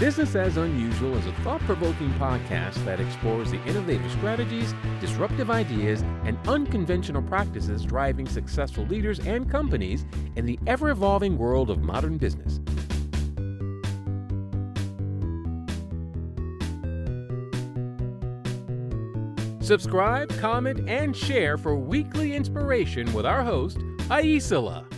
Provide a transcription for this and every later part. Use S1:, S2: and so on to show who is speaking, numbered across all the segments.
S1: Business as Unusual is a thought provoking podcast that explores the innovative strategies, disruptive ideas, and unconventional practices driving successful leaders and companies in the ever evolving world of modern business. Subscribe, comment, and share for weekly inspiration with our host, Aisala.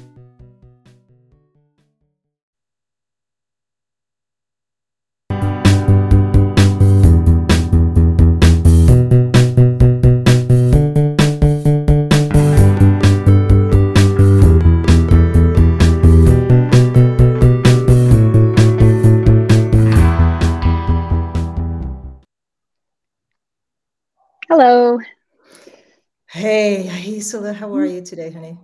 S2: Aisala, how are you today, honey?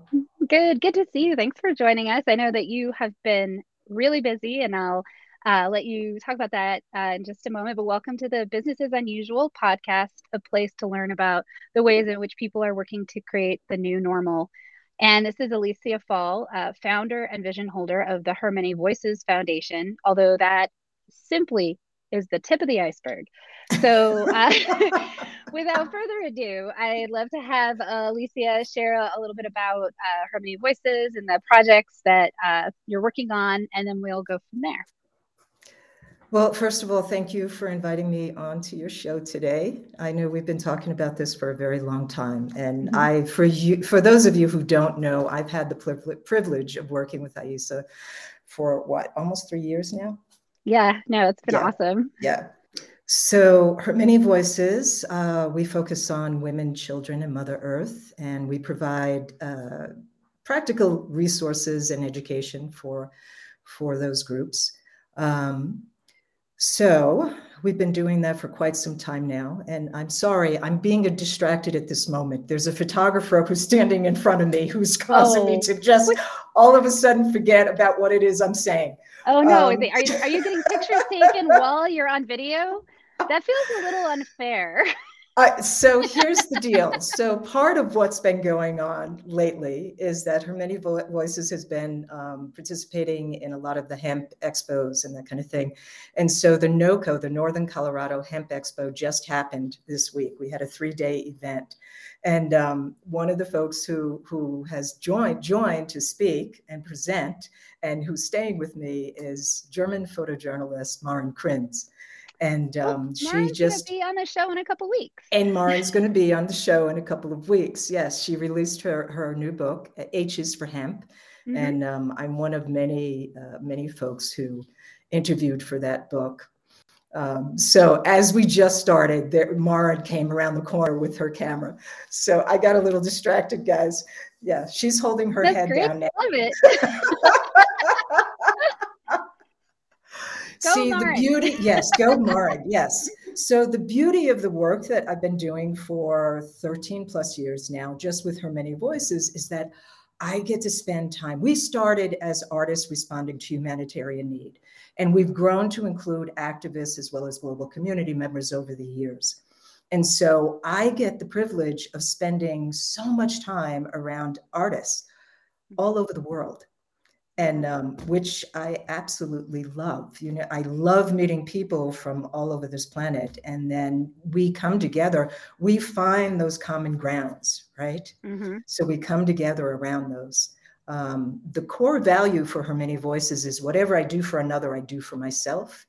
S3: Good. Good to see you. Thanks for joining us. I know that you have been really busy, and I'll uh, let you talk about that uh, in just a moment. But welcome to the Business as Unusual podcast, a place to learn about the ways in which people are working to create the new normal. And this is Alicia Fall, uh, founder and vision holder of the Her Many Voices Foundation, although that simply is the tip of the iceberg. So, uh, without further ado, I'd love to have uh, Alicia share a, a, little bit about uh, Her Many Voices and the projects that uh, you're working on, and then we'll go from there.
S2: Well, first of all, thank you for inviting me on to your show today. I know we've been talking about this for a very long time, and mm-hmm. I, for you, for those of you who don't know, I've had the privilege of working with Aisa for what, almost three years now.
S3: Yeah, no, it's been
S2: yeah.
S3: awesome.
S2: Yeah. So, Her Many Voices, uh, we focus on women, children, and Mother Earth, and we provide uh, practical resources and education for, for those groups. Um, so, we've been doing that for quite some time now. And I'm sorry, I'm being distracted at this moment. There's a photographer who's standing in front of me who's causing oh. me to just all of a sudden forget about what it is I'm saying.
S3: Oh no! Um, are you are you getting pictures taken while you're on video? That feels a little unfair.
S2: So here's the deal. So part of what's been going on lately is that Her Many Voices has been um, participating in a lot of the hemp expos and that kind of thing. And so the NOCO, the Northern Colorado Hemp Expo, just happened this week. We had a three-day event, and um, one of the folks who who has joined joined to speak and present, and who's staying with me is German photojournalist Maren Krings. And um, she just
S3: be on the show in a couple weeks.
S2: And Maren's going to be on the show in a couple of weeks. Yes, she released her her new book, H is for Hemp, mm-hmm. and um, I'm one of many uh, many folks who interviewed for that book. Um, so as we just started, there, Maren came around the corner with her camera. So I got a little distracted, guys. Yeah, she's holding her
S3: That's
S2: head
S3: great.
S2: down now.
S3: I love it.
S2: Go See the beauty, yes, go Maren, yes. So the beauty of the work that I've been doing for 13 plus years now, just with her many voices, is that I get to spend time. We started as artists responding to humanitarian need, and we've grown to include activists as well as global community members over the years. And so I get the privilege of spending so much time around artists all over the world and um, which I absolutely love. You know, I love meeting people from all over this planet, and then we come together. We find those common grounds, right? Mm-hmm. So we come together around those. Um, the core value for her many voices is whatever I do for another, I do for myself.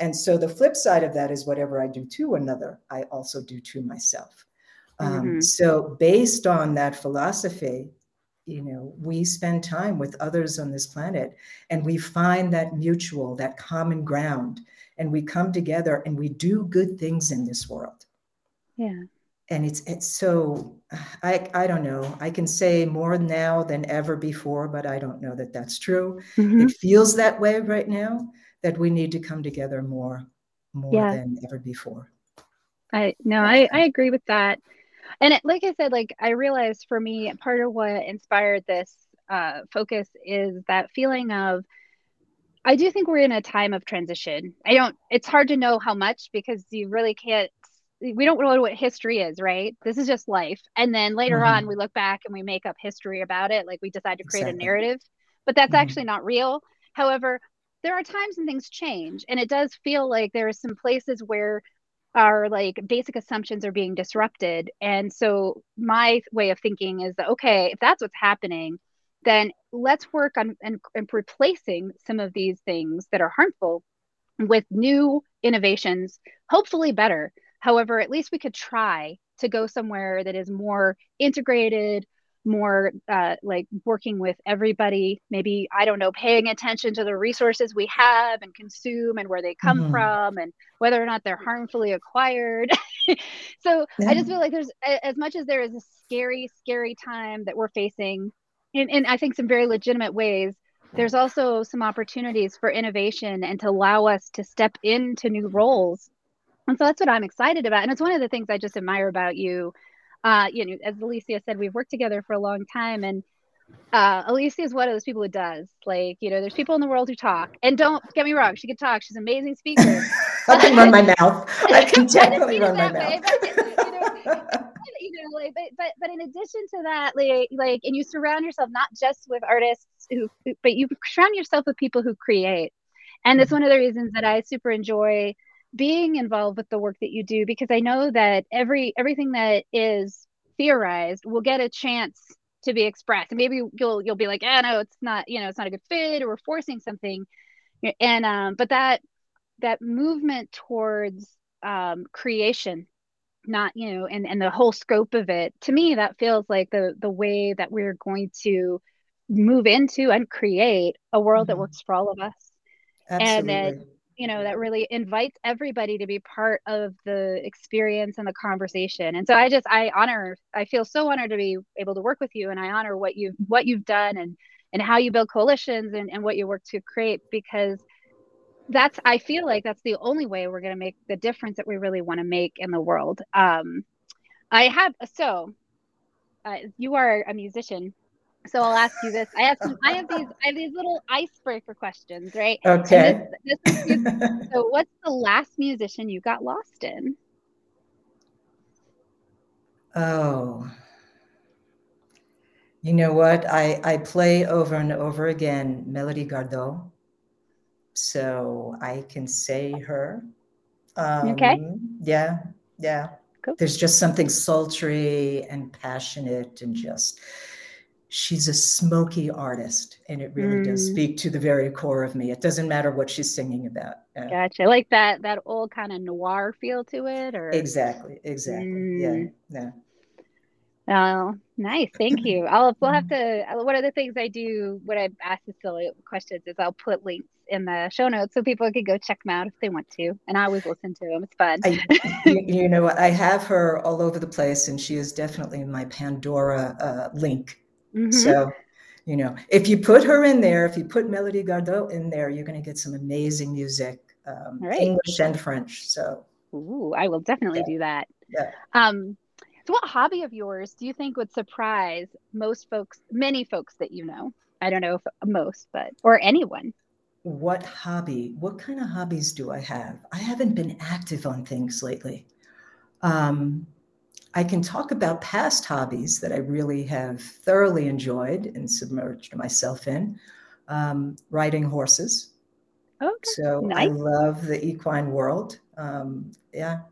S2: And so the flip side of that is whatever I do to another, I also do to myself. Um, mm-hmm. So, based on that philosophy, you know we spend time with others on this planet and we find that mutual that common ground and we come together and we do good things in this world.
S3: Yeah.
S2: And it's it's so i i don't know. I can say more now than ever before but i don't know that that's true. Mm-hmm. it feels that way right now that we need to come together more more yeah. than ever before.
S3: I no i i agree with that and it, like I said, like I realized for me, part of what inspired this uh, focus is that feeling of I do think we're in a time of transition. I don't. It's hard to know how much because you really can't. We don't know what history is, right? This is just life, and then later mm-hmm. on, we look back and we make up history about it. Like we decide to create exactly. a narrative, but that's mm-hmm. actually not real. However, there are times when things change and it does feel like there are some places where our like basic assumptions are being disrupted. And so my way of thinking is that okay if that's what's happening then let's work on and, and replacing some of these things that are harmful with new innovations hopefully better. However at least we could try to go somewhere that is more integrated more uh, like working with everybody maybe i don't know paying attention to the resources we have and consume and where they come mm-hmm. from and whether or not they're harmfully acquired so yeah. i just feel like there's as much as there is a scary scary time that we're facing in, in i think some very legitimate ways there's also some opportunities for innovation and to allow us to step into new roles and so that's what i'm excited about and it's one of the things i just admire about you uh, you know, as Alicia said, we've worked together for a long time, and uh, Alicia is one of those people who does. Like, you know, there's people in the world who talk, and don't get me wrong, she can talk. She's an amazing speaker.
S2: I can run my mouth. I can definitely run my mouth.
S3: you know, like, but, but but in addition to that, like like, and you surround yourself not just with artists who, but you surround yourself with people who create, and that's mm-hmm. one of the reasons that I super enjoy being involved with the work that you do because I know that every everything that is theorized will get a chance to be expressed. And maybe you'll you'll be like, "Ah, no, it's not, you know, it's not a good fit or we're forcing something." And um but that that movement towards um creation not you know and and the whole scope of it to me that feels like the the way that we're going to move into and create a world mm-hmm. that works for all of us
S2: Absolutely.
S3: and that you know that really invites everybody to be part of the experience and the conversation. And so i just i honor i feel so honored to be able to work with you and i honor what you've what you've done and and how you build coalitions and, and what you work to create because that's i feel like that's the only way we're going to make the difference that we really want to make in the world. Um i have so uh, you are a musician so I'll ask you this. I have some. I have these. I have these little icebreaker questions, right?
S2: Okay.
S3: This, this so, what's the last musician you got lost in?
S2: Oh, you know what? I I play over and over again Melody Gardot, so I can say her.
S3: Um, okay.
S2: Yeah. Yeah. Cool. There's just something sultry and passionate and just she's a smoky artist and it really mm. does speak to the very core of me it doesn't matter what she's singing about
S3: uh, gotcha like that that old kind of noir feel to it or
S2: exactly exactly mm. yeah yeah
S3: Oh, nice. Thank you. I'll we'll have to. One of the things I do when I ask the silly questions is I'll put links in the show notes so people can go check them out if they want to. And I always listen to them. It's fun.
S2: I, you, you, know what? I have her all over the place, and she is definitely my Pandora uh, link Mm-hmm. So, you know, if you put her in there, if you put Melody Gardot in there, you're going to get some amazing music, um, right. English and French. So,
S3: Ooh, I will definitely
S2: yeah.
S3: do that.
S2: Yeah.
S3: Um, so, what hobby of yours do you think would surprise most folks, many folks that you know? I don't know if most, but or anyone.
S2: What hobby? What kind of hobbies do I have? I haven't been active on things lately. Um, I can talk about past hobbies that I really have thoroughly enjoyed and submerged myself in. Um, riding horses.
S3: Okay.
S2: So nice. I love the equine world. Um, yeah.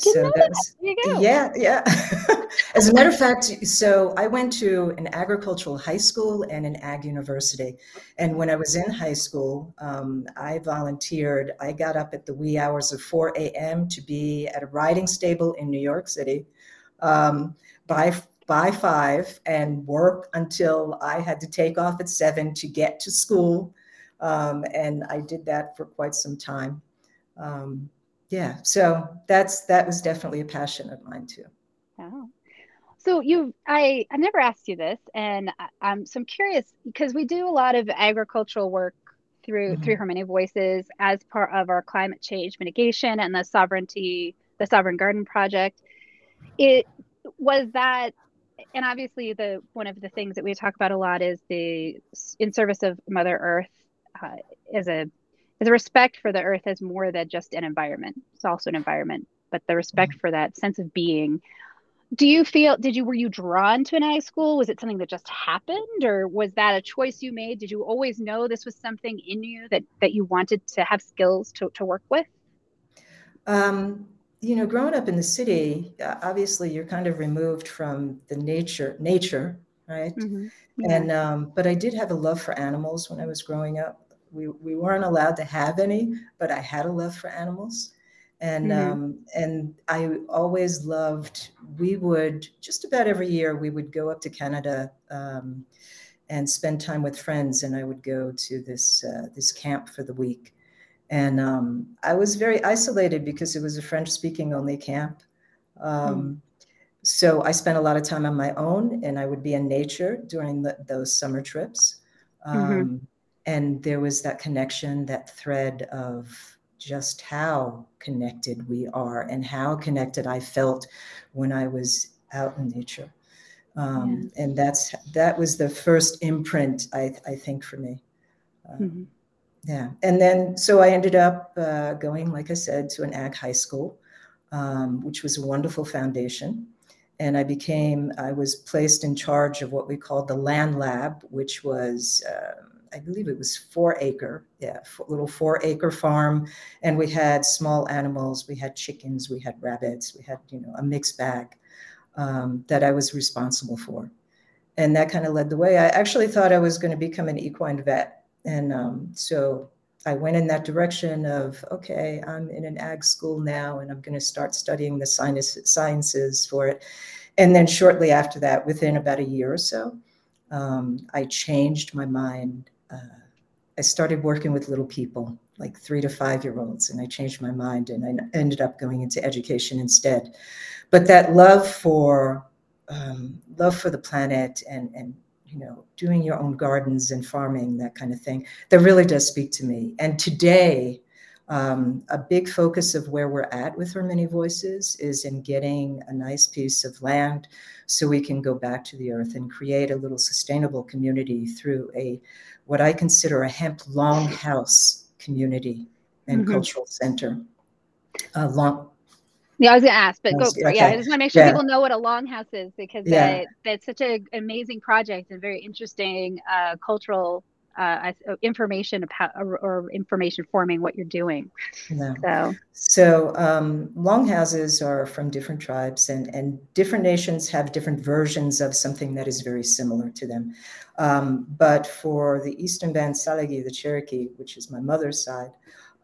S3: So that? You
S2: yeah, yeah. As a matter of fact, so I went to an agricultural high school and an ag university. And when I was in high school, um, I volunteered. I got up at the wee hours of 4 a.m. to be at a riding stable in New York City um, by by five and work until I had to take off at seven to get to school. Um, and I did that for quite some time. Um, yeah, so that's that was definitely a passion of mine too.
S3: Oh. So you, I, I've never asked you this, and I, am so I'm curious because we do a lot of agricultural work through mm-hmm. through Her Many Voices as part of our climate change mitigation and the sovereignty, the Sovereign Garden Project it was that and obviously the one of the things that we talk about a lot is the in service of mother earth uh, is a is a respect for the earth as more than just an environment. It's also an environment but the respect mm-hmm. for that sense of being. Do you feel did you were you drawn to an ag school? Was it something that just happened or was that a choice you made? Did you always know this was something in you that that you wanted to have skills to, to work with?
S2: Um, you know growing up in the city obviously you're kind of removed from the nature nature right mm-hmm. yeah. and um, but i did have a love for animals when i was growing up we, we weren't allowed to have any but i had a love for animals and mm-hmm. um, and I always loved. We would just about every year we would go up to Canada um, and spend time with friends, and I would go to this uh, this camp for the week, and um, I was very isolated because it was a French speaking only camp. Mm-hmm. So I spent a lot of time on my own, and I would be in nature during the, those summer trips. Mm-hmm. Um, and there was that connection, that thread of just how connected we are and how connected I felt when I was out in nature. Um, yeah. And that's that was the first imprint, I, I think, for me. Um, mm-hmm. Yeah. And then, so I ended up uh, going, like I said, to an ag high school, um, which was a wonderful foundation. And I became, I was placed in charge of what we called the land lab, which was uh, I believe it was four acre, yeah, little four acre farm, and we had small animals. We had chickens, we had rabbits, we had you know a mixed bag um, that I was responsible for, and that kind of led the way. I actually thought I was going to become an equine vet, and um, so I went in that direction of okay, I'm in an ag school now, and I'm going to start studying the science, sciences for it. And then shortly after that, within about a year or so, um, I changed my mind uh, I started working with little people, like three to five year olds, and I changed my mind and I ended up going into education instead. But that love for um, love for the planet and and you know doing your own gardens and farming that kind of thing that really does speak to me. And today, um, a big focus of where we're at with Her Many Voices is in getting a nice piece of land so we can go back to the earth and create a little sustainable community through a what I consider a hemp longhouse community and mm-hmm. cultural center. Uh, long,
S3: yeah, I was gonna ask, but go for it. Yeah, I just want to make sure yeah. people know what a longhouse is because yeah. that, that's such an amazing project and very interesting uh, cultural uh, uh, information about or, or, information forming what you're doing. No. So,
S2: so um, longhouses are from different tribes, and and different nations have different versions of something that is very similar to them. Um, but for the Eastern Band Tsalagi, the Cherokee, which is my mother's side.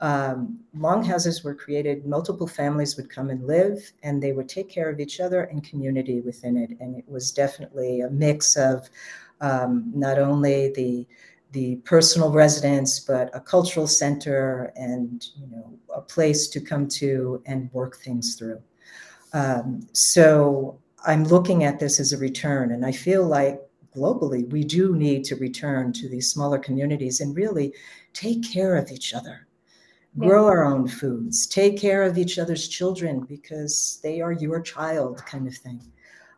S2: Um, longhouses were created, multiple families would come and live, and they would take care of each other and community within it. And it was definitely a mix of um, not only the the personal residence, but a cultural center and you know a place to come to and work things through. Um, so I'm looking at this as a return, and I feel like globally we do need to return to these smaller communities and really take care of each other. Grow our own foods, take care of each other's children because they are your child, kind of thing.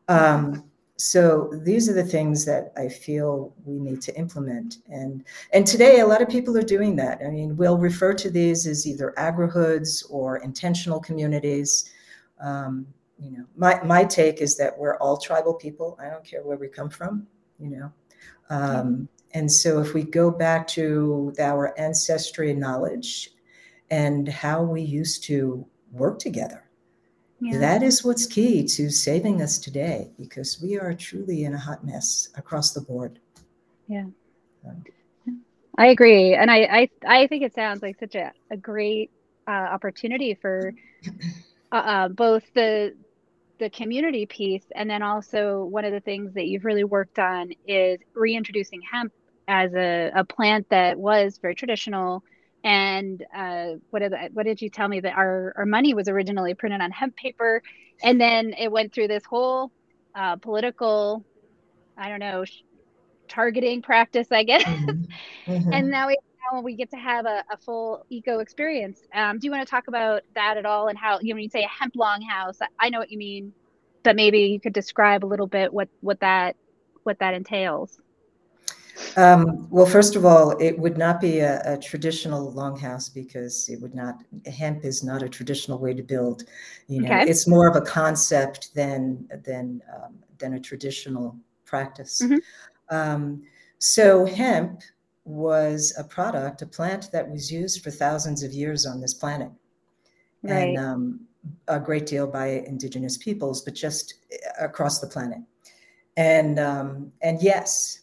S2: Um, so these are the things that I feel we need to implement. And and today a lot of people are doing that. I mean, we'll refer to these as either agrihoods or intentional communities. Um, you know, my my take is that we're all tribal people. I don't care where we come from. You know, um, and so if we go back to our ancestry knowledge and how we used to work together yeah. That is what's key to saving us today because we are truly in a hot mess across the board.
S3: Yeah. I agree. And I, I, I think it sounds like such a, a great uh, opportunity for uh, uh, both the, the community piece and then also one of the things that you've really worked on is reintroducing hemp as a, a plant that was very traditional and uh, what did what did you tell me that our our money was originally printed on hemp paper, and then it went through this whole uh, political, I don't know, sh- targeting practice, I guess, mm-hmm. Mm-hmm. and now we now we get to have a, a full eco experience. Um, do you want to talk about that at all and how you know when you say a hemp longhouse? I know what you mean, but maybe you could describe a little bit what what that what that entails.
S2: Um, well, first of all, it would not be a, a, traditional longhouse because it would not. Hemp is not a traditional way to build. You know, okay. it's more of a concept than than um, than a traditional practice. Mm-hmm. Um, so hemp was a product, a plant that was used for thousands of years on this planet, right. and um, a great deal by indigenous peoples, but just across the planet. And um, and yes,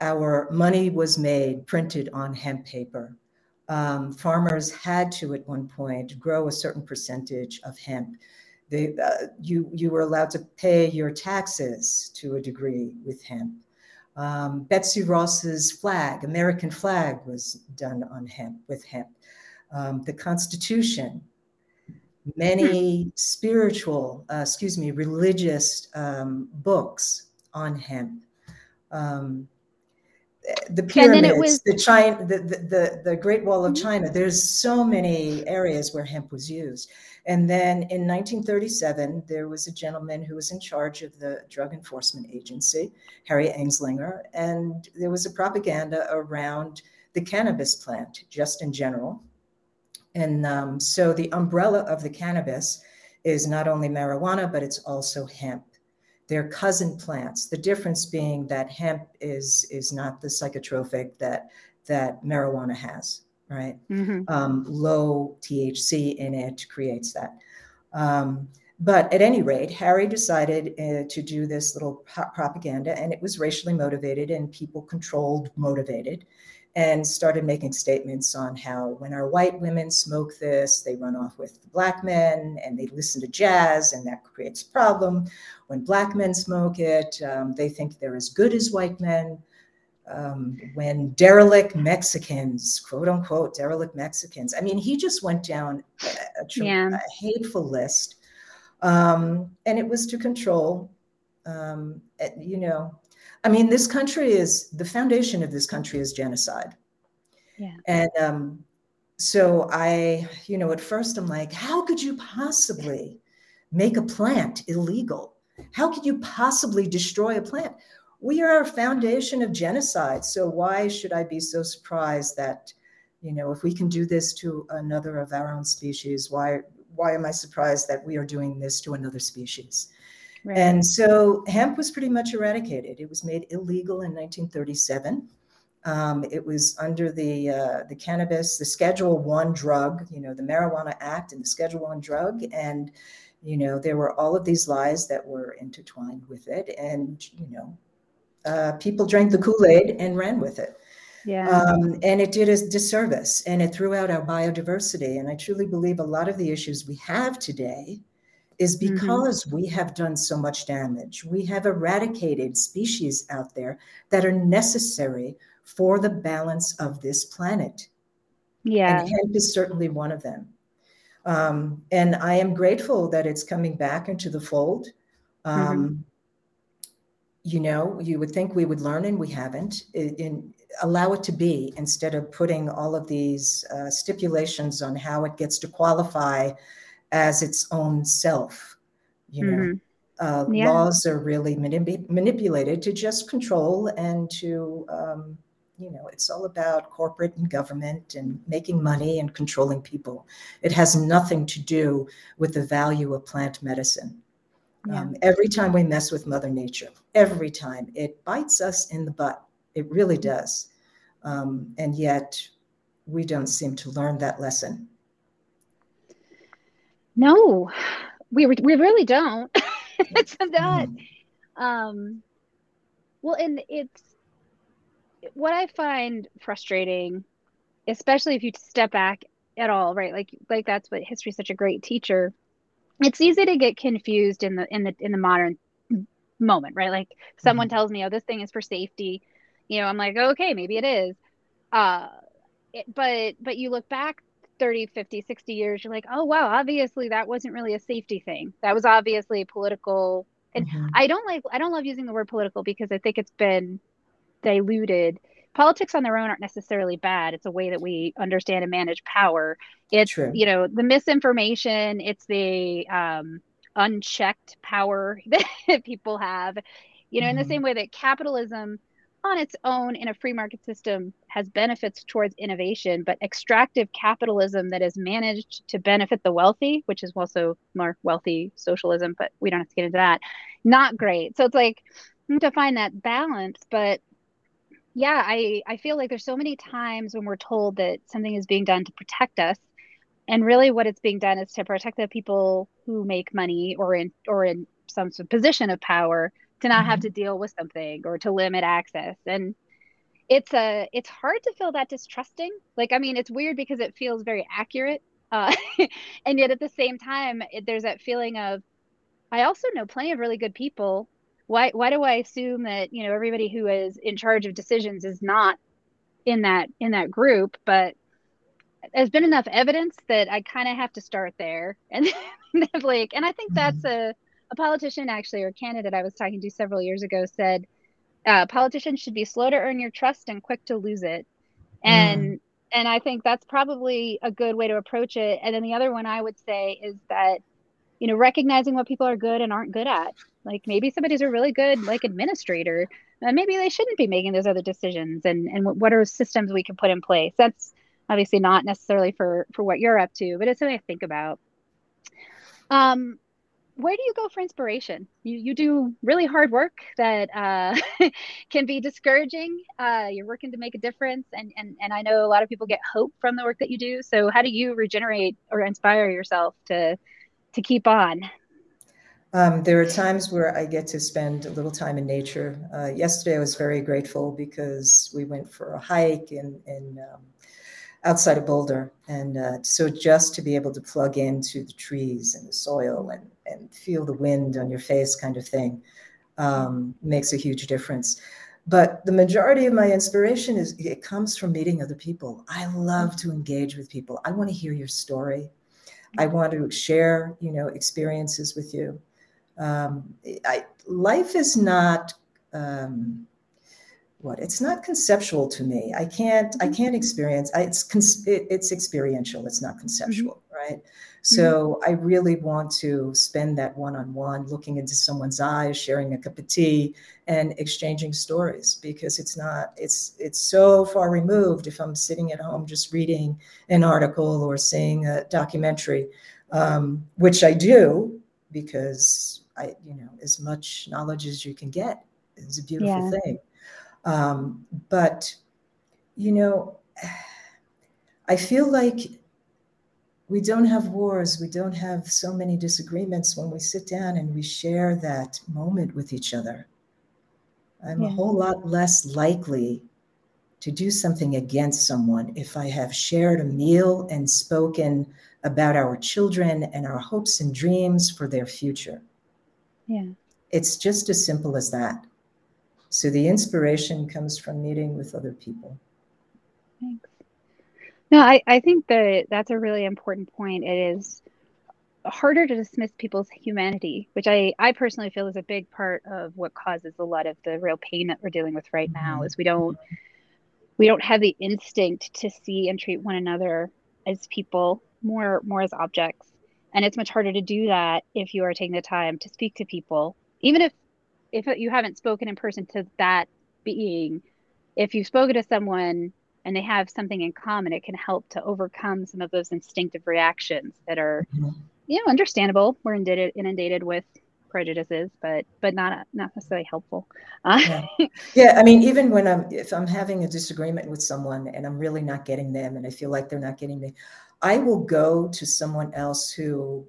S2: our money was made printed on hemp paper. Um, farmers had to at one point grow a certain percentage of hemp. They, uh, you you were allowed to pay your taxes to a degree with hemp. Um, Betsy Ross's flag, American flag, was done on hemp with hemp. Um, the Constitution, many spiritual, uh, excuse me, religious um, books on hemp. Um, the pyramids, was- the China, the, the, the, Great Wall of mm-hmm. China. There's so many areas where hemp was used. And then in 1937, there was a gentleman who was in charge of the Drug Enforcement Agency, Harry Anslinger, and there was a propaganda around the cannabis plant, just in general. And um, so the umbrella of the cannabis is not only marijuana, but it's also hemp. They're cousin plants. The difference being that hemp is is not the psychotropic that that marijuana has right? Mm-hmm. Um, low THC in it creates that. Um, but at any rate, Harry decided uh, to do this little pro- propaganda, and it was racially motivated and people controlled motivated, and started making statements on how when our white women smoke this, they run off with the black men and they listen to jazz, and that creates a problem. When black men smoke it, um, they think they're as good as white men um, when derelict Mexicans, quote unquote, derelict Mexicans. I mean, he just went down a, a, yeah. a hateful list. Um, and it was to control, um, you know, I mean, this country is the foundation of this country is genocide. Yeah. And um, so I, you know, at first I'm like, how could you possibly make a plant illegal? How could you possibly destroy a plant? we are a foundation of genocide. So why should I be so surprised that, you know, if we can do this to another of our own species, why why am I surprised that we are doing this to another species? Right. And so hemp was pretty much eradicated. It was made illegal in 1937. Um, it was under the uh, the cannabis, the Schedule One drug, you know, the Marijuana Act and the Schedule One drug, and you know there were all of these lies that were intertwined with it, and you know uh, people drank the Kool Aid and ran with it. Yeah. Um, and it did a disservice and it threw out our biodiversity. And I truly believe a lot of the issues we have today is mm-hmm. because mm-hmm. we have done so much damage. We have eradicated species out there that are necessary for the balance of this planet. Yeah. And hemp is certainly one of them. Um, and I am grateful that it's coming back into the fold. Um, mm-hmm you know you would think we would learn and we haven't in, in allow it to be instead of putting all of these uh, stipulations on how it gets to qualify as its own self you know mm-hmm. uh, yeah. laws are really manip- manipulated to just control and to um, you know it's all about corporate and government and making money and controlling people it has nothing to do with the value of plant medicine yeah. Um, every time we mess with Mother Nature, every time it bites us in the butt. It really does. Um, and yet we don't seem to learn that lesson.
S3: No, we, we really don't. it's not. Mm. Um, well, and it's what I find frustrating, especially if you step back at all, right? Like, like that's what history is such a great teacher it's easy to get confused in the in the in the modern moment right like someone mm-hmm. tells me oh this thing is for safety you know i'm like okay maybe it is uh it, but but you look back 30 50 60 years you're like oh wow obviously that wasn't really a safety thing that was obviously political and mm-hmm. i don't like i don't love using the word political because i think it's been diluted politics on their own aren't necessarily bad. It's a way that we understand and manage power. It's True. you know the misinformation. It's the um, unchecked power that people have. You know, mm-hmm. in the mm-hmm. same way that capitalism on its own in a free market system has benefits towards innovation, but extractive capitalism that is managed to benefit the wealthy, which is also more wealthy socialism, but we don't have to get into that, not great. So it's like to find that balance, but yeah, I, I feel like there's so many times when we're told that something is being done to protect us. And really what it's being done is to protect the people who make money or in or in some position of power to not mm-hmm. have to deal with something or to limit access. And it's a it's hard to feel that distrusting. Like i mean it's weird because it feels very accurate uh, and yet at the same time it, there's that feeling of i also know plenty of really good people. Why why do i assume that you know everybody who is in charge of decisions is not in that in that group? But there's been enough evidence that i kind of have to start there. And like and i think that's mm-hmm. a a politician actually or candidate I was talking to several years ago said uh, politicians should be slow to earn your trust and quick to lose it. And mm. and I think that's probably a good way to approach it. And then the other one I would say is that you know recognizing what people are good and aren't good at. Like maybe somebody's a really good like administrator, and maybe they shouldn't be making those other decisions. And and what are systems we can put in place? That's obviously not necessarily for for what you're up to, but it's something to think about. Um, where do you go for inspiration? You you do really hard work that uh, can be discouraging. Uh, you're working to make a difference, and and and I know a lot of people get hope from the work that you do. So how do you regenerate or inspire yourself to to keep on?
S2: Um, there are times where I get to spend a little time in nature. Uh, yesterday, I was very grateful because we went for a hike in in um, outside of Boulder. And uh, so just to be able to plug into the trees and the soil and, and feel the wind on your face kind of thing um, makes a huge difference. But the majority of my inspiration is it comes from meeting other people. I love to engage with people. I want to hear your story. I want to share, you know, experiences with you. Um, I, life is not um, what it's not conceptual to me i can't i mm-hmm. can't experience I, it's it, it's experiential it's not conceptual mm-hmm. right so mm-hmm. i really want to spend that one-on-one looking into someone's eyes sharing a cup of tea and exchanging stories because it's not it's it's so far removed if i'm sitting at home just reading an article or seeing a documentary um, which i do because i you know as much knowledge as you can get is a beautiful yeah. thing um, but, you know, I feel like we don't have wars, we don't have so many disagreements when we sit down and we share that moment with each other. I'm yeah. a whole lot less likely to do something against someone if I have shared a meal and spoken about our children and our hopes and dreams for their future.
S3: Yeah.
S2: It's just as simple as that. So the inspiration comes from meeting with other people.
S3: Thanks. No, I, I think that that's a really important point. It is harder to dismiss people's humanity, which I, I personally feel is a big part of what causes a lot of the real pain that we're dealing with right now is we don't we don't have the instinct to see and treat one another as people more more as objects. And it's much harder to do that if you are taking the time to speak to people, even if if you haven't spoken in person to that being, if you've spoken to someone and they have something in common, it can help to overcome some of those instinctive reactions that are, mm-hmm. you know, understandable. We're inundated, inundated with prejudices, but but not not necessarily helpful.
S2: Uh, yeah. yeah, I mean, even when I'm if I'm having a disagreement with someone and I'm really not getting them, and I feel like they're not getting me, I will go to someone else who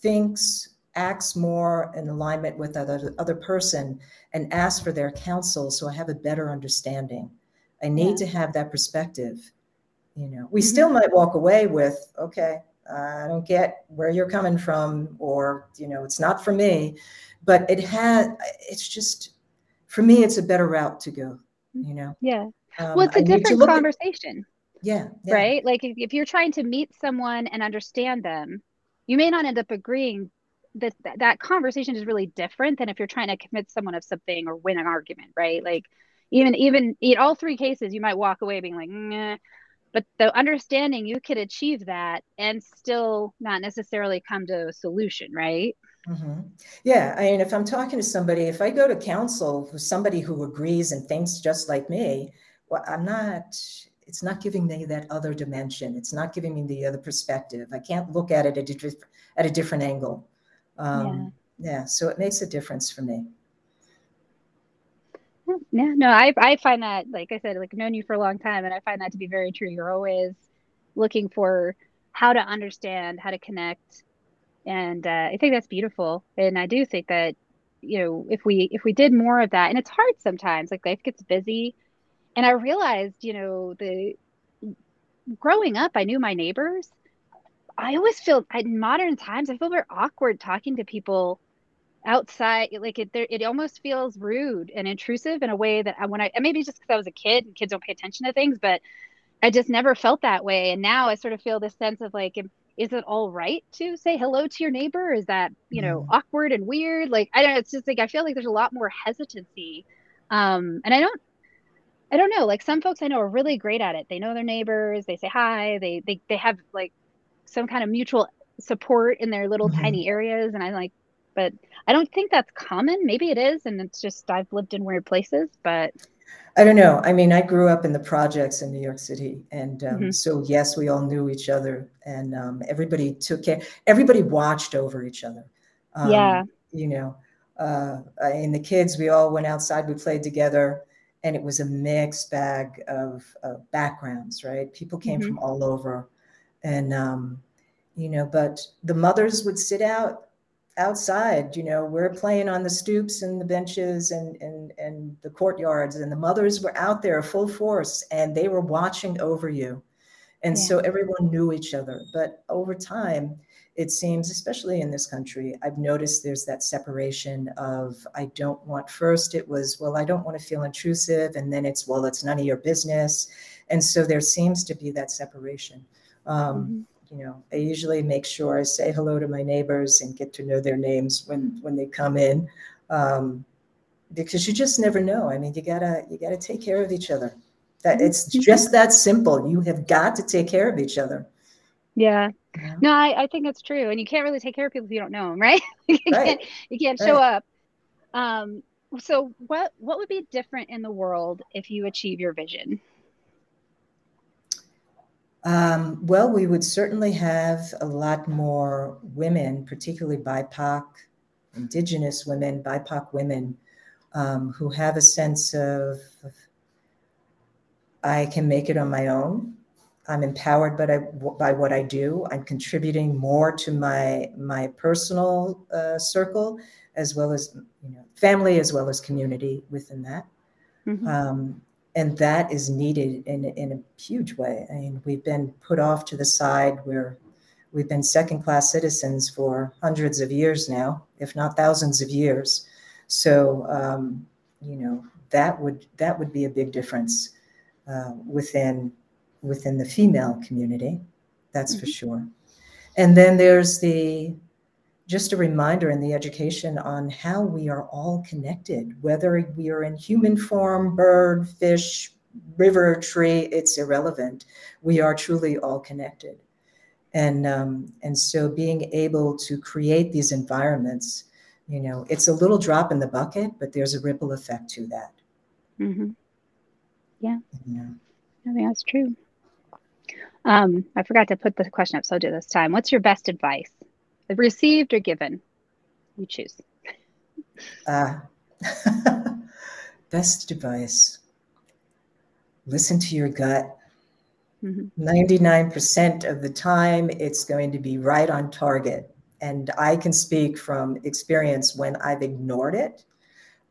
S2: thinks acts more in alignment with other other person and ask for their counsel so i have a better understanding. I need yeah. to have that perspective you know. We mm-hmm. still might walk away with okay i don't get where you're coming from or you know it's not for me. But it had it's just for me it's a better route to go you know.
S3: Yeah. Um, well it's a different conversation
S2: at, yeah, yeah,
S3: right? Like if, if you're trying to meet someone and understand them you may not end up agreeing that that conversation is really different than if you're trying to convince someone of something or win an argument, right? Like even even in all three cases, you might walk away being like, Meh. but the understanding you could achieve that and still not necessarily come to a solution, right?
S2: Mm-hmm. Yeah, I mean, if I'm talking to somebody, if I go to counsel somebody who agrees and thinks just like me, well, I'm not. It's not giving me that other dimension. It's not giving me the other perspective. I can't look at it at a, at a different angle. Um, yeah. yeah, so it makes a difference for me.
S3: Yeah, no, I I find that, like I said, like known you for a long time, and I find that to be very true. You're always looking for how to understand, how to connect, and uh, I think that's beautiful. And I do think that you know if we if we did more of that, and it's hard sometimes. Like life gets busy, and I realized you know the growing up, I knew my neighbors. I always feel in modern times, I feel very awkward talking to people outside like it there it almost feels rude and intrusive in a way that I, when I maybe just because I was a kid and kids don't pay attention to things but I just never felt that way and now I sort of feel this sense of like is it all right to say hello to your neighbor? Is that, you know, mm. awkward and weird? Like, I don't know. It's just like, I feel like there's a lot more hesitancy. Um, and I don't, I don't know. Like some folks I know are really great at it. They know their neighbors. They say hi. They, they, they have like some kind of mutual support in their little mm-hmm. tiny areas. And i'm like, but I don't think that's common. Maybe it is. And it's just, I've lived in weird places, but
S2: I don't know. I mean, I grew up in the projects in New York City, and um, mm-hmm. so yes, we all knew each other, and um, everybody took care. Everybody watched over each other.
S3: Um, yeah,
S2: you know, uh, and the kids, we all went outside. We played together, and it was a mixed bag of, of backgrounds. Right, people came mm-hmm. from all over, and um, you know, but the mothers would sit out outside you know we're playing on the stoops and the benches and and and the courtyards and the mothers were out there full force and they were watching over you. And yeah. so everyone knew each other. But over time it seems especially in this country i've noticed there's that separation of i don't want first it was well i don't want to feel intrusive and then it's well it's none of your business. And so there seems to be that separation um, mm-hmm you know, I usually make sure I say hello to my neighbors and get to know their names when when they come in, um, because you just never know. I mean, you gotta you gotta take care of each other. That it's mm-hmm. just that simple. You have got to take care of each other.
S3: Yeah. yeah. No, I, I think it's true. And you can't really take care of people if you don't know them, right? you right. can't you can't show right. up. Um, so what what would be different in the world if you achieve your vision?
S2: Um, well, we would certainly have a lot more women, particularly BIPOC, Indigenous women, BIPOC women, um, who have a sense of, I can make it on my own. I'm empowered by, by what I do. I'm contributing more to my my personal uh, circle, as well as you know family, as well as community within that. Mm-hmm. Um, and that is needed in, in a huge way. I mean, we've been put off to the side where we've been second class citizens for hundreds of years now, if not thousands of years. So, um, you know, that would that would be a big difference uh, within within the female community. That's mm-hmm. for sure. And then there's the just a reminder in the education on how we are all connected, whether we are in human form, bird, fish, river, tree, it's irrelevant. We are truly all connected. And, um, and so being able to create these environments, you know, it's a little drop in the bucket, but there's a ripple effect to that.
S3: Mm-hmm. Yeah. yeah. I think that's true. Um, I forgot to put the question up, so I'll do this time. What's your best advice? Received or given? You choose.
S2: Uh, best advice listen to your gut. Mm-hmm. 99% of the time, it's going to be right on target. And I can speak from experience when I've ignored it,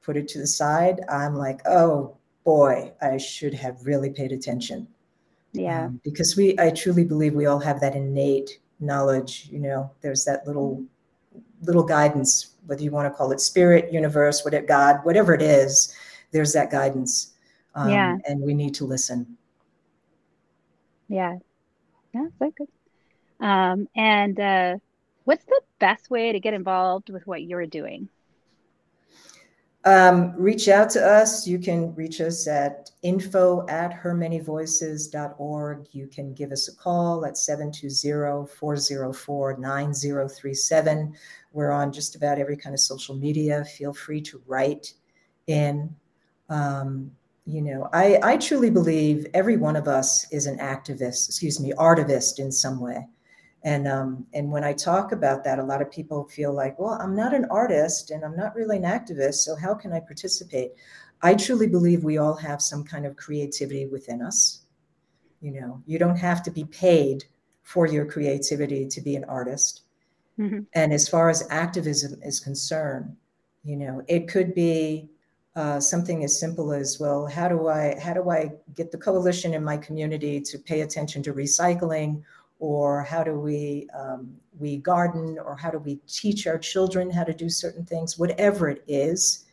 S2: put it to the side. I'm like, oh boy, I should have really paid attention.
S3: Yeah. Um,
S2: because we, I truly believe we all have that innate knowledge you know there's that little little guidance whether you want to call it spirit universe whatever god whatever it is there's that guidance
S3: um, yeah.
S2: and we need to listen.
S3: Yeah. Yeah that's good. Um, and uh, what's the best way to get involved with what you're doing
S2: Um, reach out to us. You can reach us at info at hermanyvoices.org. You can give us a call at 720-404-9037. We're on just about every kind of social media. Feel free to write in. Um, you know, I, I truly believe every one of us is an activist, excuse me, artivist in some way. And um, and when I talk about that, a lot of people feel like, well, I'm not an artist and I'm not really an activist, so how can I participate? I truly believe we all have some kind of creativity within us. You know, you don't have to be paid for your creativity to be an artist. Mm-hmm. And as far as activism is concerned, you know, it could be uh, something as simple as, well, how do I how do I get the coalition in my community to pay attention to recycling or how do we um, we garden or how do we teach our children how to do certain things whatever it is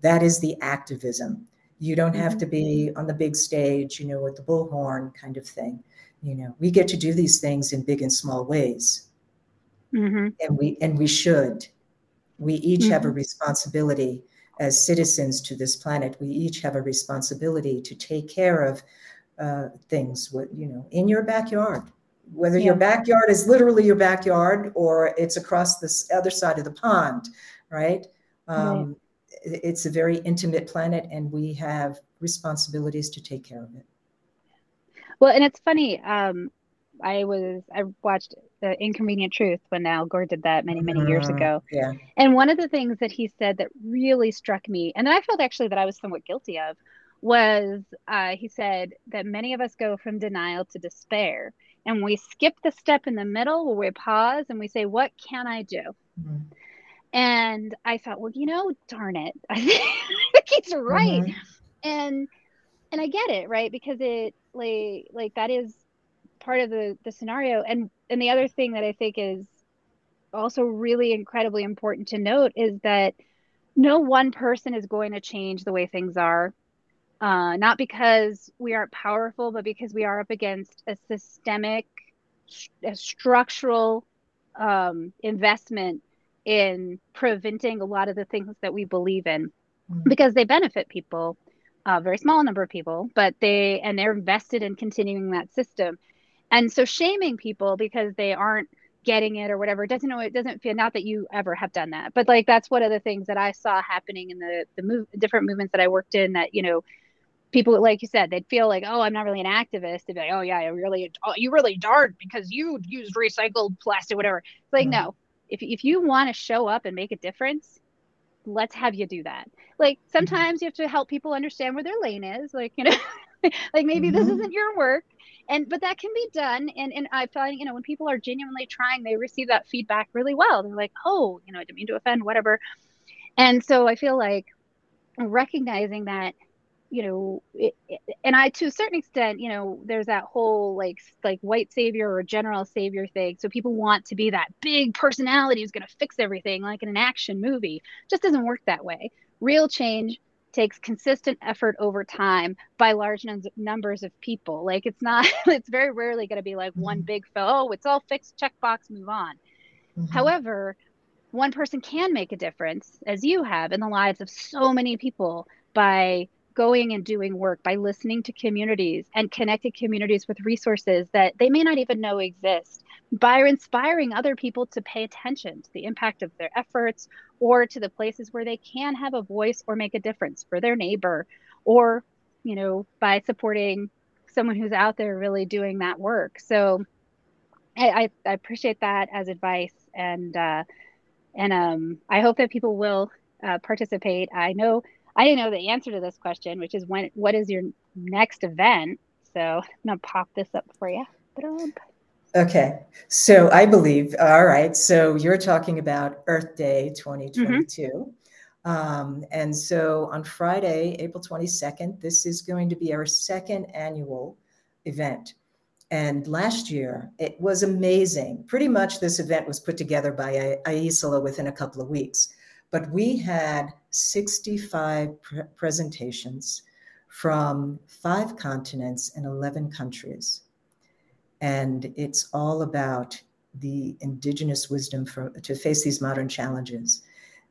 S2: that is the activism you don't have mm-hmm. to be on the big stage you know with the bullhorn kind of thing you know we get to do these things in big and small ways mm-hmm. and we and we should we each mm-hmm. have a mm-hmm. responsibility as citizens to this planet we each have a responsibility to take care of uh, things what you know in your backyard whether yeah. your backyard is literally your backyard or it's across this other side of the pond, right? Um, right. It's a very intimate planet, and we have responsibilities to take care of it.
S3: Well, and it's funny. Um, I was I watched the Inconvenient Truth when Al Gore did that many many years mm-hmm. ago.
S2: Yeah.
S3: And one of the things that he said that really struck me, and I felt actually that I was somewhat guilty of, was uh, he said that many of us go from denial to despair and we skip the step in the middle where we pause and we say, What can I do? Mm-hmm. And I thought, well, you know, darn it. I think he's right. Mm-hmm. And and I get it, right? Because it like like that is part of the the scenario. And and the other thing that I think is also really incredibly important to note is that no one person is going to change the way things are uh, not because we aren't powerful, but because we are up against a systemic, a structural um, investment in preventing a lot of the things that we believe in mm-hmm. because they benefit people a very small number of people but they and they're invested in continuing that system and so shaming people because they aren't getting it or whatever it doesn't know it doesn't feel not that you ever have done that but like that's one of the things that i saw happening in the the move different movements that i worked in that you know people like you said they'd feel like oh i'm not really an activist. They'd be like oh yeah you really oh, you really dark because you used recycled plastic whatever. It's like mm-hmm. no. If, if you want to show up and make a difference let's have you do that. Like mm-hmm. sometimes you have to help people understand where their lane is like you know like maybe mm-hmm. this isn't your work. And but that can be done. And and i find you know when people are genuinely trying they receive that feedback really well. They're like oh you know i didn't mean to offend whatever. And so i feel like recognizing that you know it, it, and i to a certain extent you know there's that whole like like white savior or general savior thing. So people want to be that big personality who's going to fix everything like in an action movie. Just doesn't work that way. Real change takes consistent effort over time by large num- numbers of people. Like it's not it's very rarely going to be like mm-hmm. one big fellow oh it's all fixed checkbox move on. Mm-hmm. however one person can make a difference as you have in the lives of so many people by going and doing work by listening to communities and connecting communities with resources that they may not even know exist by inspiring other people to pay attention to the impact of their efforts or to the places where they can have a voice or make a difference for their neighbor or you know by supporting someone who's out there really doing that work. So i, I appreciate that as advice and uh, and um, i hope that people will uh, participate. I know I didn't know the answer to this question, which is when what is your next event? So I'm gonna pop this up for you.
S2: Okay, so I believe. All right, so you're talking about Earth Day 2022. Mm-hmm. Um, and so on Friday, April 22nd, this is going to be our second annual event. And last year, it was amazing. Pretty much this event was put together by AISLA within a couple of weeks. But we had 65 pre- presentations from five continents and 11 countries. And it's all about the indigenous wisdom for, to face these modern challenges.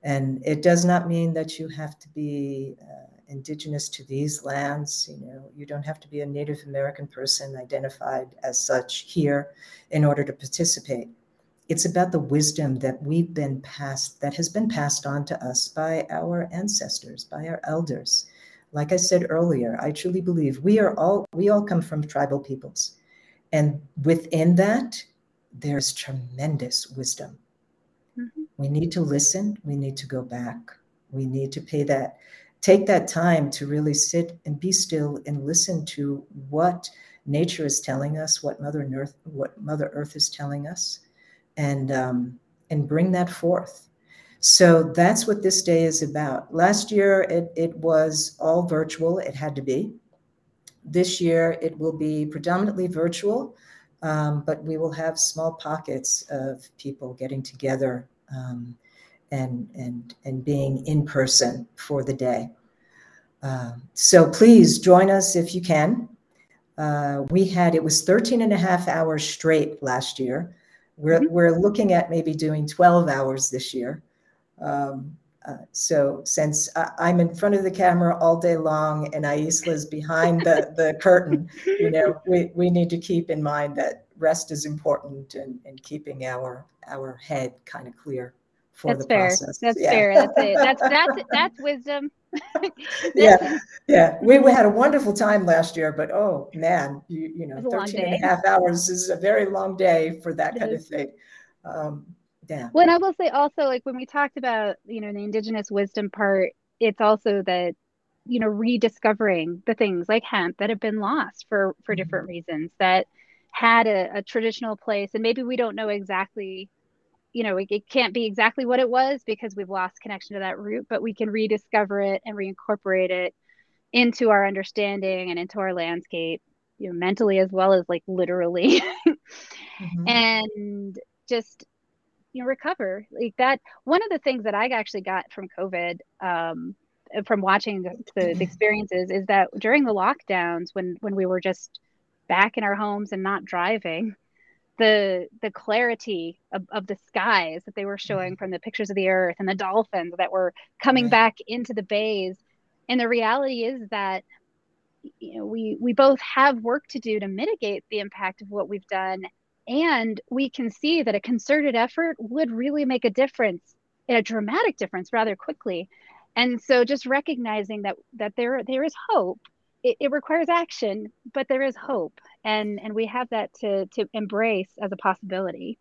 S2: And it does not mean that you have to be uh, indigenous to these lands. You know, you don't have to be a Native American person identified as such here in order to participate. It's about the wisdom that we've been passed, that has been passed on to us by our ancestors, by our elders. Like I said earlier, I truly believe we are all we all come from tribal peoples. And within that, there's tremendous wisdom. Mm-hmm. We need to listen, we need to go back. We need to pay that take that time to really sit and be still and listen to what nature is telling us, what Mother Earth, what Mother Earth is telling us, and um, and bring that forth. So that's what this day is about. Last year it, it was all virtual, it had to be. This year it will be predominantly virtual, um, but we will have small pockets of people getting together um, and and and being in person for the day. Uh, so please join us if you can. Uh, we had it was 13 and a half hours straight last year. We're, mm-hmm. we're looking at maybe doing 12 hours this year. Um, uh, so since I, am in front of the camera all day long and Aisla's behind the, the curtain, you know, we, we need to keep in mind that rest is important and, and keeping our our head kind of clear for
S3: that's
S2: the
S3: fair.
S2: process.
S3: That's yeah. fair. That's it. That's that's that's wisdom.
S2: yeah, yeah. We, we had a wonderful time last year, but oh man, you you know, 13 and a half hours is a very long day for that it kind is. of thing. Um, yeah.
S3: Well, and I will say also, like when we talked about, you know, the indigenous wisdom part, it's also that, you know, rediscovering the things like hemp that have been lost for for mm-hmm. different reasons that had a, a traditional place, and maybe we don't know exactly you know, it, it, can't be exactly what it was because we've lost connection to that root, but we can rediscover it and reincorporate it into our understanding and into our landscape, you know, mentally as well as like literally. mm-hmm. And just, you know, recover like that. One of the things that I actually got from COVID, um, from watching the, the experiences is that during the lockdowns when when we were just back in our homes and not driving the the clarity of, of the skies that they were showing mm-hmm. from the pictures of the earth and the dolphins that were coming right. back into the bays and the reality is that you know we we both have work to do to mitigate the impact of what we've done and we can see that a concerted effort would really make a difference a dramatic difference rather quickly and so just recognizing that that there there is hope it, it requires action, but there is hope, and and we have that to to embrace as a possibility.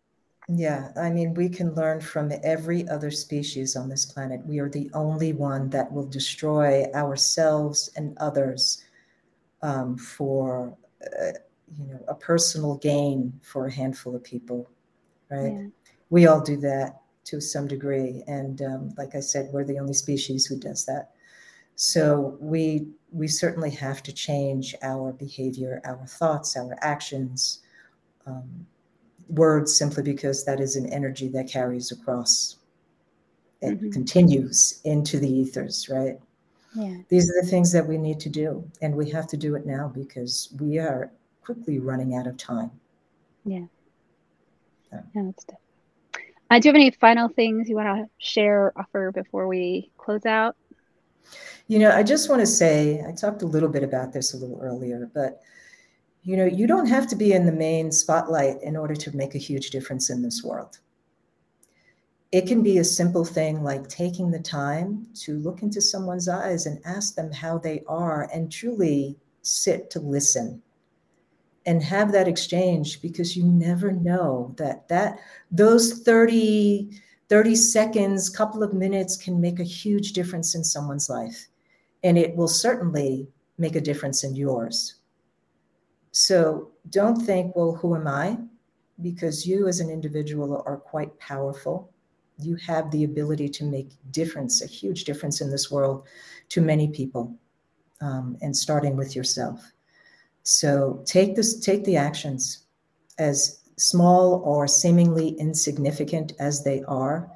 S2: Yeah, I mean, we can learn from every other species on this planet. We are the only one that will destroy ourselves and others um, for, uh, you know, a personal gain for a handful of people, right? Yeah. We all do that to some degree, and um, like I said, we're the only species who does that. So we we certainly have to change our behavior, our thoughts, our actions, um, words, simply because that is an energy that carries across. It mm-hmm. continues into the ethers, right?
S3: Yeah.
S2: These are the things that we need to do, and we have to do it now because we are quickly running out of time.
S3: Yeah. Yeah, that's tough. Uh, do you have any final things you want to share, offer before we close out?
S2: You know, I just want to say, I talked a little bit about this a little earlier, but you know, you don't have to be in the main spotlight in order to make a huge difference in this world. It can be a simple thing like taking the time to look into someone's eyes and ask them how they are and truly sit to listen and have that exchange because you never know that that those 30 30 seconds couple of minutes can make a huge difference in someone's life and it will certainly make a difference in yours. So don't think, well, who am I? Because you as an individual are quite powerful. You have the ability to make difference, a huge difference in this world to many people, um, and starting with yourself. So take this, take the actions as small or seemingly insignificant as they are.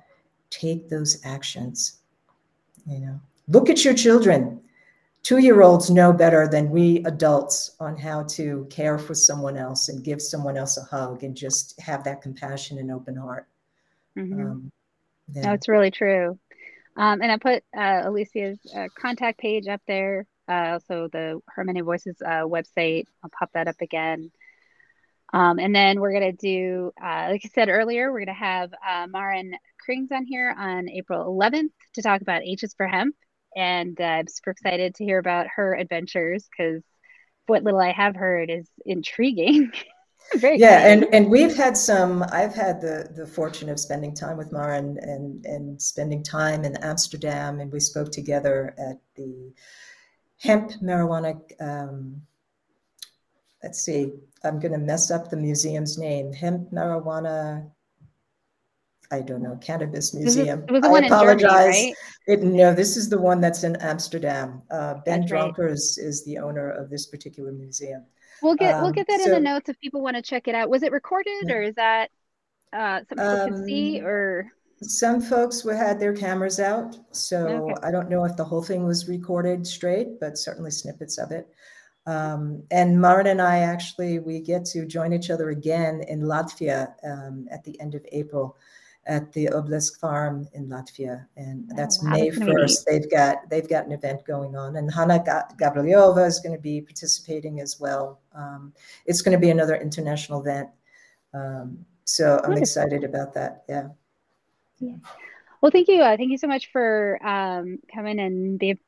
S2: Take those actions. You know, Look at your children. Two year olds know better than we adults on how to care for someone else and give someone else a hug and just have that compassion and open heart.
S3: Mm-hmm. Um, yeah. That's really true. Um, and I put uh, Alicia's uh, contact page up there. Uh, so the Her Many Voices uh, website, I'll pop that up again. Um, and then we're going to do, uh, like I said earlier, we're going to have uh, Maren Krings on here on April 11th to talk about H's for Hemp. And uh, I'm super excited to hear about her adventures because what little I have heard is intriguing.
S2: Very yeah, and and we've had some. I've had the the fortune of spending time with Maren and and spending time in Amsterdam, and we spoke together at the hemp marijuana. Um, let's see, I'm going to mess up the museum's name. Hemp marijuana. I don't know, cannabis museum.
S3: It was, the one I apologize. Germany, right?
S2: It, no, this is the one that's in Amsterdam. Uh, ben Dronkers right. is the owner of this particular museum.
S3: We'll get um, we'll get that so, in the notes if people want to check it out. Was it recorded yeah. or is that uh, something people um, can see or?
S2: Some folks were, had their cameras out, so okay. I don't know if the whole thing was recorded straight, but certainly snippets of it. Um, and Maren and I actually we get to join each other again in Latvia um, at the end of April at the Obelisk Farm in Latvia, and oh, that's wow, May first. They've got they've got an event going on, and Hanna Gabrielova is going to be participating as well. Um, it's going to be another international event, um, so I'm excited about that. Yeah.
S3: Yeah. Well, thank you. Uh, thank you so much for um, coming and being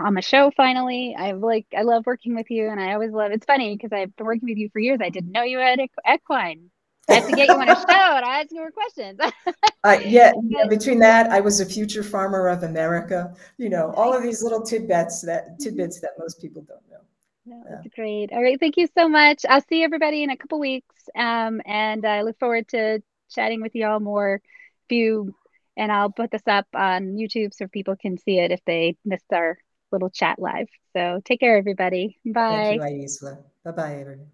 S3: on my show finally. I like I love working with you, and I always love. It's funny because I've been working with you for years. I didn't know you had equine. I have to get you on a show and I ask you more questions.
S2: uh, yeah, yeah, between that, I was a future farmer of America. You know, all of these little tidbits that mm-hmm. tidbits that most people don't know.
S3: No, that's great. All right, thank you so much. I'll see everybody in a couple weeks, um, and I look forward to chatting with you all more. If you and I'll put this up on YouTube so people can see it if they missed our little chat live. So take care, everybody. Bye.
S2: Thank you, Bye bye, everyone.